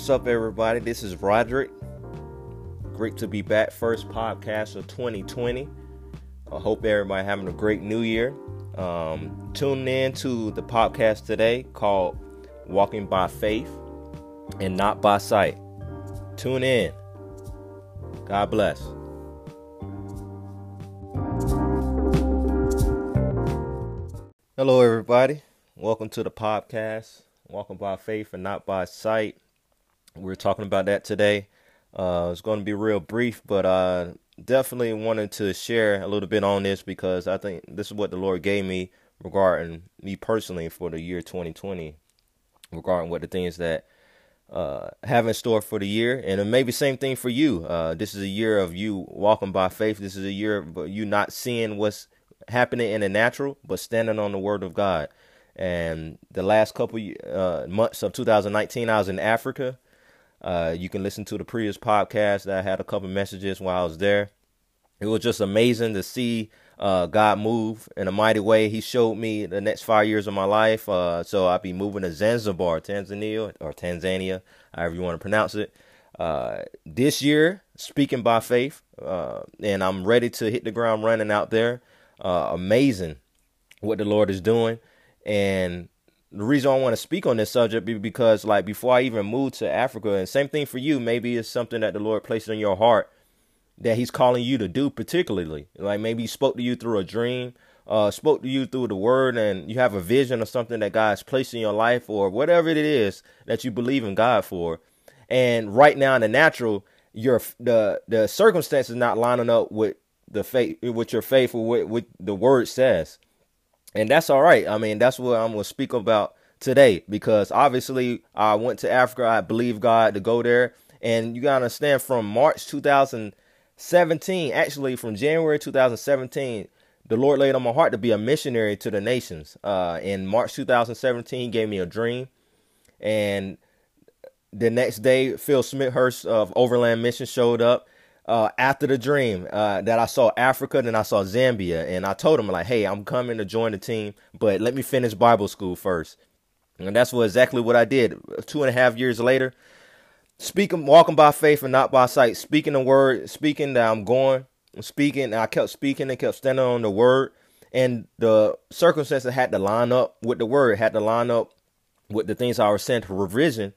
What's up, everybody? This is Rodrick. Great to be back. First podcast of 2020. I hope everybody having a great new year. Um, tune in to the podcast today called Walking by Faith and Not by Sight. Tune in. God bless. Hello, everybody. Welcome to the podcast. Walking by faith and not by sight. We're talking about that today. Uh, it's going to be real brief, but I definitely wanted to share a little bit on this because I think this is what the Lord gave me regarding me personally for the year 2020, regarding what the things that uh, have in store for the year, and it may be same thing for you. Uh, this is a year of you walking by faith. This is a year of you not seeing what's happening in the natural, but standing on the Word of God. And the last couple uh, months of 2019, I was in Africa. Uh, you can listen to the previous podcast that I had a couple messages while I was there. It was just amazing to see uh, God move in a mighty way. He showed me the next five years of my life. Uh, so I'll be moving to Zanzibar, Tanzania, or Tanzania, however you want to pronounce it. Uh, this year, speaking by faith, uh, and I'm ready to hit the ground running out there. Uh, amazing what the Lord is doing. And the reason I want to speak on this subject be because like before I even moved to Africa, and same thing for you, maybe it's something that the Lord placed in your heart that He's calling you to do, particularly. Like maybe He spoke to you through a dream, uh, spoke to you through the Word, and you have a vision of something that God's placed in your life, or whatever it is that you believe in God for. And right now in the natural, your the the circumstances not lining up with the faith, with your faith, or what, what the Word says and that's all right. I mean, that's what I'm going to speak about today because obviously I went to Africa. I believe God to go there, and you got to understand from March 2017, actually from January 2017, the Lord laid on my heart to be a missionary to the nations. Uh, in March 2017, He gave me a dream, and the next day, Phil Smithhurst of Overland Mission showed up uh, after the dream uh, that I saw Africa, then I saw Zambia, and I told him like, "Hey, I'm coming to join the team, but let me finish Bible school first. And that's what exactly what I did. Two and a half years later, speaking, walking by faith and not by sight, speaking the word, speaking that I'm going, speaking. I kept speaking and kept standing on the word, and the circumstances had to line up with the word, had to line up with the things I was sent to revision.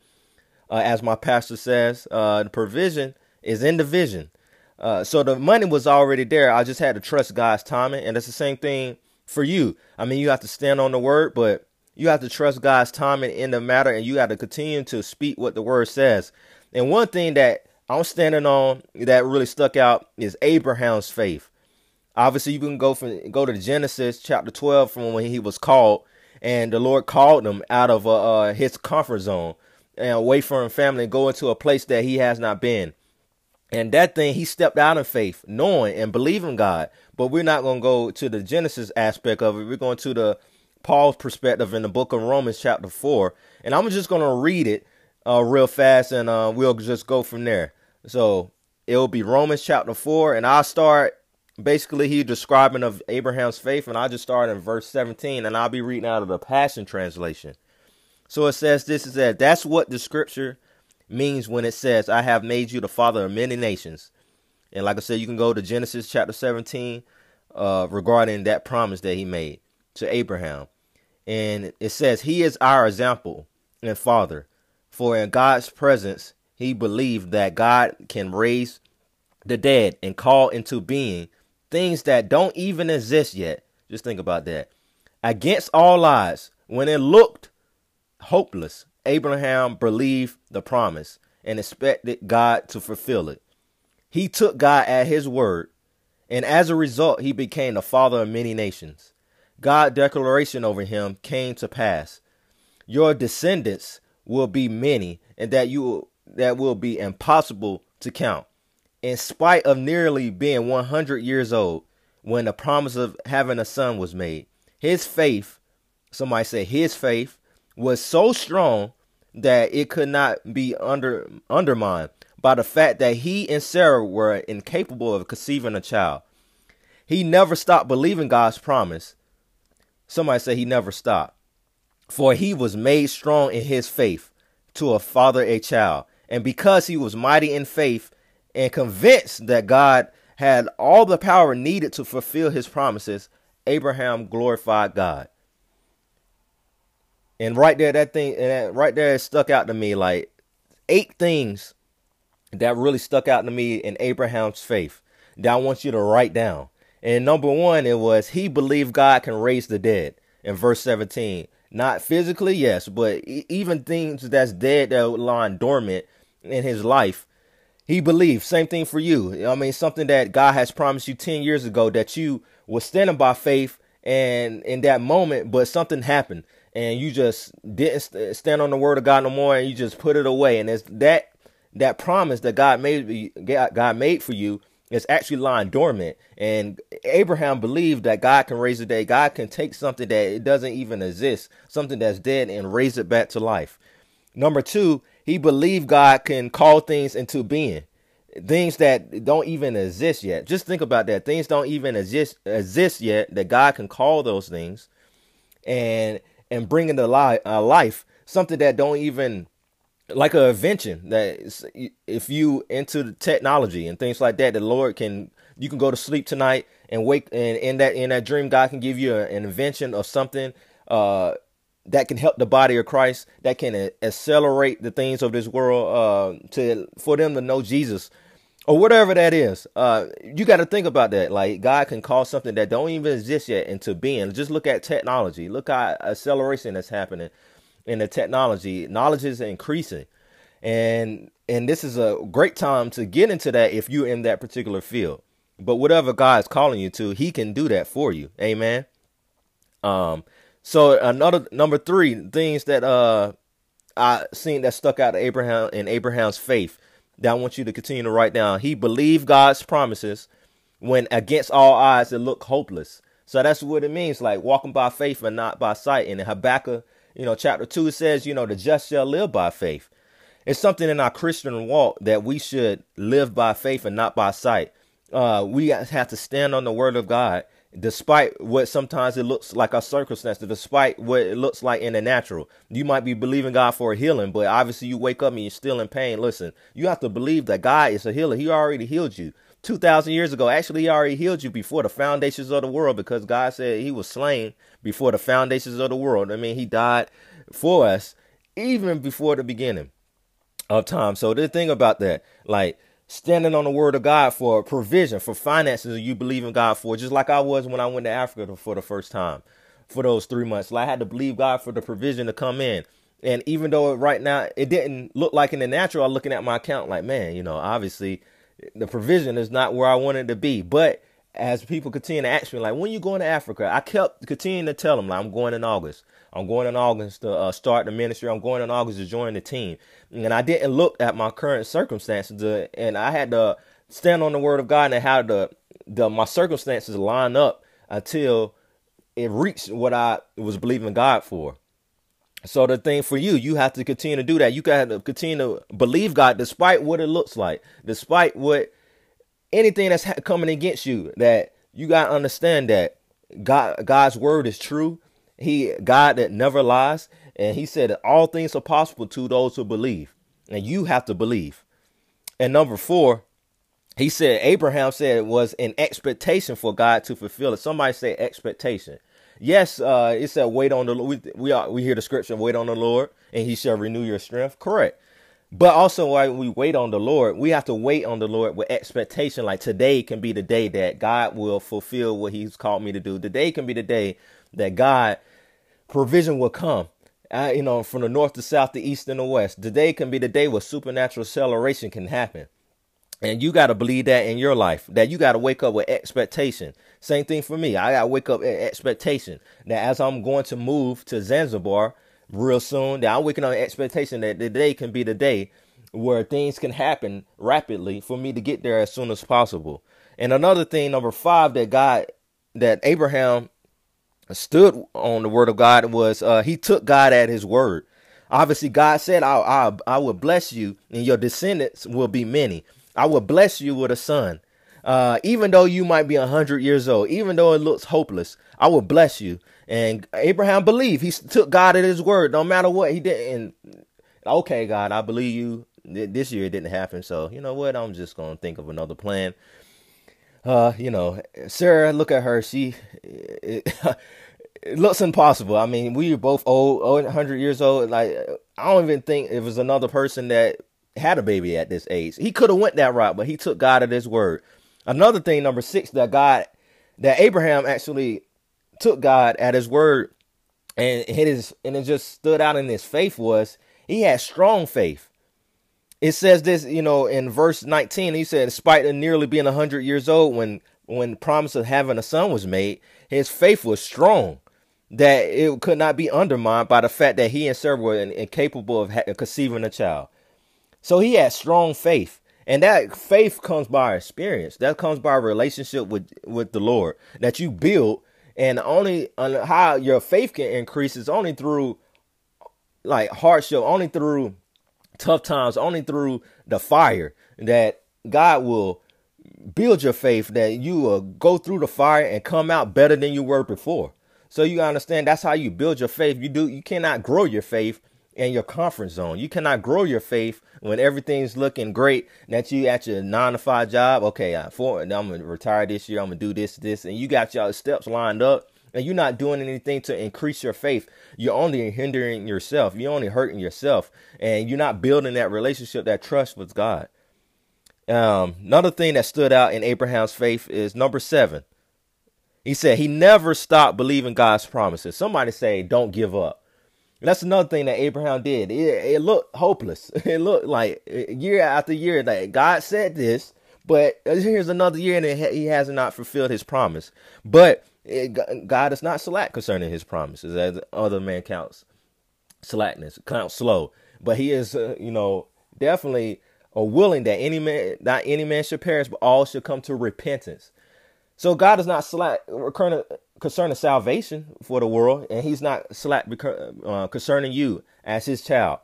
Uh, as my pastor says, uh, the provision is in the vision. Uh, so the money was already there. I just had to trust God's timing, and it's the same thing for you. I mean, you have to stand on the word, but you have to trust God's timing in the matter, and you have to continue to speak what the word says. And one thing that I'm standing on that really stuck out is Abraham's faith. Obviously, you can go from go to Genesis chapter 12 from when he was called, and the Lord called him out of uh, uh, his comfort zone and away from family and go into a place that he has not been. And that thing, he stepped out in faith, knowing and believing God. But we're not going to go to the Genesis aspect of it. We're going to the Paul's perspective in the book of Romans, chapter 4. And I'm just going to read it uh, real fast and uh, we'll just go from there. So it'll be Romans chapter 4. And I'll start basically, he describing of Abraham's faith. And I'll just start in verse 17. And I'll be reading out of the Passion Translation. So it says this is that that's what the scripture means when it says, I have made you the father of many nations. And like I said, you can go to Genesis chapter 17 uh, regarding that promise that he made to Abraham. And it says, He is our example and father. For in God's presence, he believed that God can raise the dead and call into being things that don't even exist yet. Just think about that. Against all odds, when it looked hopeless, Abraham believed the promise and expected God to fulfill it. He took God at his word, and as a result, he became the father of many nations. God's declaration over him came to pass. Your descendants will be many, and that you that will be impossible to count. In spite of nearly being 100 years old when the promise of having a son was made, his faith, somebody say his faith, was so strong that it could not be under undermined by the fact that he and Sarah were incapable of conceiving a child. He never stopped believing God's promise. Somebody say he never stopped. For he was made strong in his faith to a father a child, And because he was mighty in faith and convinced that God had all the power needed to fulfill his promises, Abraham glorified God. And right there, that thing, and that, right there, it stuck out to me like eight things that really stuck out to me in Abraham's faith that I want you to write down. And number one, it was he believed God can raise the dead in verse 17. Not physically, yes, but even things that's dead that lying dormant in his life, he believed. Same thing for you. I mean, something that God has promised you 10 years ago that you were standing by faith and in that moment, but something happened and you just didn't stand on the word of God no more and you just put it away. And it's that that promise that God made God made for you is actually lying dormant. And Abraham believed that God can raise the dead. God can take something that it doesn't even exist, something that's dead, and raise it back to life. Number two, he believed God can call things into being. Things that don't even exist yet. Just think about that. Things don't even exist exist yet. That God can call those things, and and bringing into li- uh, life something that don't even like a invention that if you into the technology and things like that, the Lord can you can go to sleep tonight and wake and in that in that dream, God can give you a, an invention of something uh, that can help the body of Christ, that can accelerate the things of this world uh, to for them to know Jesus or whatever that is. Uh, you got to think about that. Like God can call something that don't even exist yet into being. Just look at technology. Look at acceleration that's happening in the technology. Knowledge is increasing, and and this is a great time to get into that if you're in that particular field. But whatever God is calling you to, He can do that for you. Amen. Um. So another number three things that uh I seen that stuck out to Abraham in Abraham's faith that I want you to continue to write down. He believed God's promises when against all odds it looked hopeless. So that's what it means, like walking by faith and not by sight. And in Habakkuk you know, chapter two says, you know, the just shall live by faith. It's something in our Christian walk that we should live by faith and not by sight. Uh, we have to stand on the word of God, despite what sometimes it looks like our circumstances, despite what it looks like in the natural. You might be believing God for a healing, but obviously you wake up and you're still in pain. Listen, you have to believe that God is a healer. He already healed you. 2,000 years ago. Actually, he already healed you before the foundations of the world because God said he was slain before the foundations of the world. I mean, he died for us even before the beginning of time. So the thing about that, like standing on the word of God for provision, for finances you believe in God for, just like I was when I went to Africa for the first time for those three months. I had to believe God for the provision to come in. And even though right now it didn't look like in the natural, I'm looking at my account like, man, you know, obviously the provision is not where I wanted to be. But as people continue to ask me, like, when you going to Africa? I kept continuing to tell them, like, I'm going in August. I'm going in August to uh, start the ministry. I'm going in August to join the team. And I didn't look at my current circumstances, to, and I had to stand on the word of God and how the the my circumstances line up until it reached what I was believing God for. So the thing for you, you have to continue to do that. You got to continue to believe God despite what it looks like, despite what anything that's coming against you. That you got to understand that God, God's word is true. He, God that never lies, and He said that all things are possible to those who believe, and you have to believe. And number four, He said Abraham said it was an expectation for God to fulfill it. Somebody say expectation. Yes, uh, it said wait on the Lord. We we, are, we hear the scripture, wait on the Lord, and He shall renew your strength. Correct. But also, while we wait on the Lord, we have to wait on the Lord with expectation. Like today can be the day that God will fulfill what He's called me to do. Today can be the day that God provision will come. Uh, you know, from the north to south, the east and the west. Today can be the day where supernatural acceleration can happen. And you got to believe that in your life, that you got to wake up with expectation. Same thing for me. I got to wake up with expectation that as I'm going to move to Zanzibar real soon, that I'm waking on with expectation that the day can be the day where things can happen rapidly for me to get there as soon as possible. And another thing, number five, that God, that Abraham stood on the word of God was uh, he took God at his word. Obviously, God said, I, I, I will bless you and your descendants will be many. I will bless you with a son. Uh, even though you might be a hundred years old, even though it looks hopeless, I will bless you. And Abraham believed he took God at his word, no matter what he did. And okay, God, I believe you this year it didn't happen. So you know what? I'm just gonna think of another plan. Uh, you know, Sarah, look at her. She, it, it looks impossible. I mean, we are both old, 100 years old. Like, I don't even think it was another person that had a baby at this age. He could have went that route, but he took God at his word. Another thing, number six, that God, that Abraham actually took God at his word and hit his, and it just stood out in his faith was he had strong faith. It says this, you know, in verse 19, he said, despite nearly being 100 years old when, when the promise of having a son was made, his faith was strong that it could not be undermined by the fact that he and Sarah were incapable of conceiving a child. So he had strong faith. And that faith comes by experience. That comes by relationship with, with the Lord that you build. And only how your faith can increase is only through like hardship, only through tough times, only through the fire that God will build your faith, that you will go through the fire and come out better than you were before. So you understand that's how you build your faith. You do you cannot grow your faith in your comfort zone. You cannot grow your faith when everything's looking great. That you at your nine to five job. Okay, I'm, four, I'm gonna retire this year. I'm gonna do this, this, and you got your steps lined up, and you're not doing anything to increase your faith. You're only hindering yourself. You're only hurting yourself, and you're not building that relationship, that trust with God. Um, another thing that stood out in Abraham's faith is number seven. He said he never stopped believing God's promises. Somebody say, don't give up. That's another thing that Abraham did. It, it looked hopeless. It looked like year after year that God said this, but here's another year and he has not fulfilled his promise. But it, God is not slack concerning his promises, as other man counts slackness, counts slow. But he is, uh, you know, definitely uh, willing that any man, not any man should perish, but all should come to repentance. So God is not slack concerning salvation for the world, and He's not slack uh, concerning you as His child.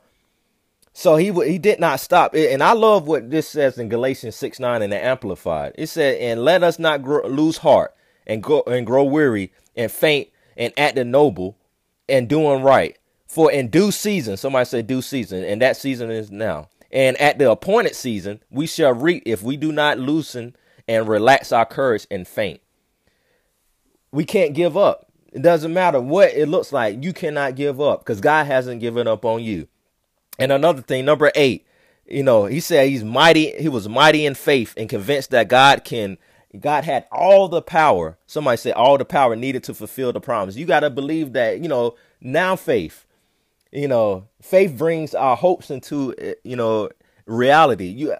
So he he did not stop, and I love what this says in Galatians six nine in the Amplified. It said, "And let us not grow, lose heart and go and grow weary and faint and act the noble and doing right. For in due season, somebody said due season, and that season is now. And at the appointed season, we shall reap if we do not loosen and relax our courage and faint. We can't give up. It doesn't matter what it looks like. You cannot give up because God hasn't given up on you. And another thing, number eight, you know, he said he's mighty. He was mighty in faith and convinced that God can, God had all the power. Somebody said all the power needed to fulfill the promise. You got to believe that, you know, now faith, you know, faith brings our hopes into, eh, you know, reality. You,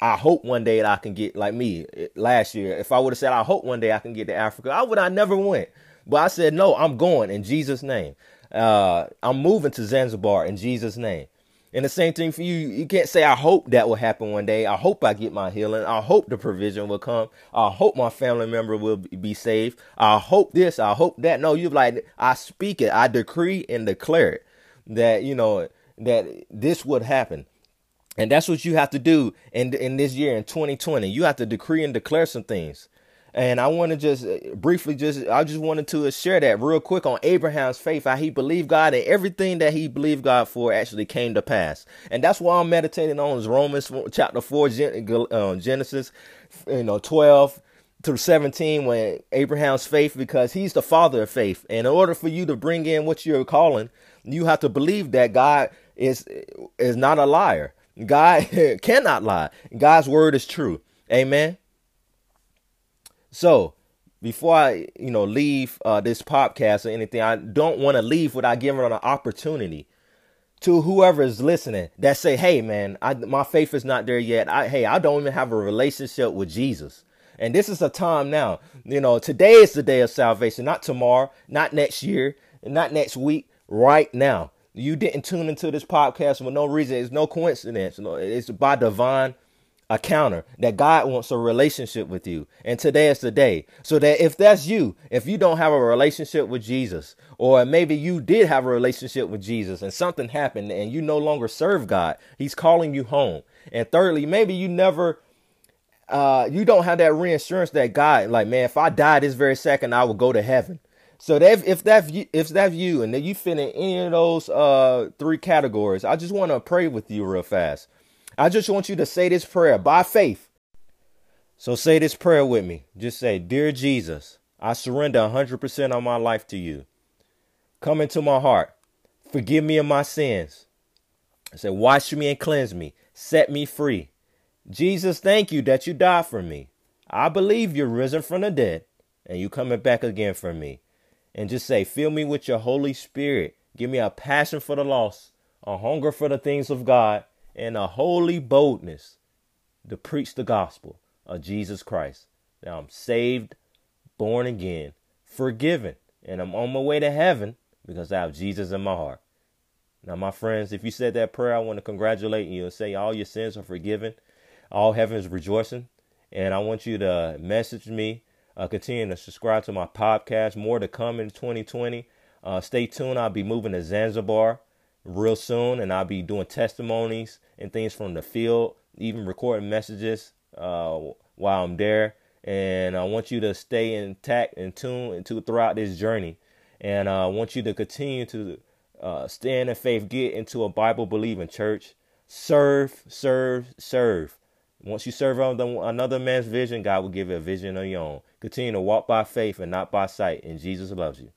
I hope one day that I can get like me last year. If I would have said I hope one day I can get to Africa, I would I never went. But I said no, I'm going in Jesus' name. Uh, I'm moving to Zanzibar in Jesus' name. And the same thing for you. You can't say I hope that will happen one day. I hope I get my healing. I hope the provision will come. I hope my family member will be saved. I hope this. I hope that. No, you're like I speak it. I decree and declare it that you know that this would happen. And that's what you have to do in in this year in 2020. You have to decree and declare some things. And I want to just uh, briefly just I just wanted to share that real quick on Abraham's faith, how he believed God and everything that he believed God for actually came to pass. And that's why I'm meditating on is Romans chapter 4 uh, Genesis you know 12 through 17 when Abraham's faith because he's the father of faith. And in order for you to bring in what you're calling, you have to believe that God is is not a liar God cannot lie. God's word is true. Amen. So, before I, you know, leave uh, this podcast or anything, I don't want to leave without giving an opportunity to whoever is listening that say, "Hey, man, I, my faith is not there yet. I, hey, I don't even have a relationship with Jesus." And this is a time now. You know, today is the day of salvation, not tomorrow, not next year, not next week. Right now, you didn't tune into this podcast for no reason. It's no coincidence. It's by divine encounter that God wants a relationship with you. And today is the day. So that if that's you, if you don't have a relationship with Jesus, or maybe you did have a relationship with Jesus and something happened and you no longer serve God, He's calling you home. And thirdly, maybe you never uh you don't have that reassurance that God, like, man, if I die this very second, I will go to heaven. So that if that if that's you and that you fit in any of those uh three categories, I just want to pray with you real fast. I just want you to say this prayer by faith. So say this prayer with me. Just say, Dear Jesus, I surrender 100% of my life to you. Come into my heart. Forgive me of my sins. I say, Wash me and cleanse me. Set me free. Jesus, thank you that you died for me. I believe you're risen from the dead and you coming back again for me. And just say, Fill me with your Holy Spirit. Give me a passion for the lost, a hunger for the things of God, and a holy boldness to preach the gospel of Jesus Christ. Now I'm saved, born again, forgiven, and I'm on my way to heaven because I have Jesus in my heart. Now, my friends, if you said that prayer, I want to congratulate you and say all your sins are forgiven. All heaven is rejoicing. And I want you to message me, uh, continue to subscribe to my podcast. More to come in 2020. Uh, stay tuned. I'll be moving to Zanzibar real soon, and I'll be doing testimonies and things from the field, even recording messages uh, while I'm there. And I want you to stay intact and tuned into throughout this journey. And uh, I want you to continue to uh, stand in faith, get into a Bible believing church, serve, serve, serve. Once you serve on the, another man's vision, God will give you a vision of your own. Continue to walk by faith and not by sight, and Jesus loves you.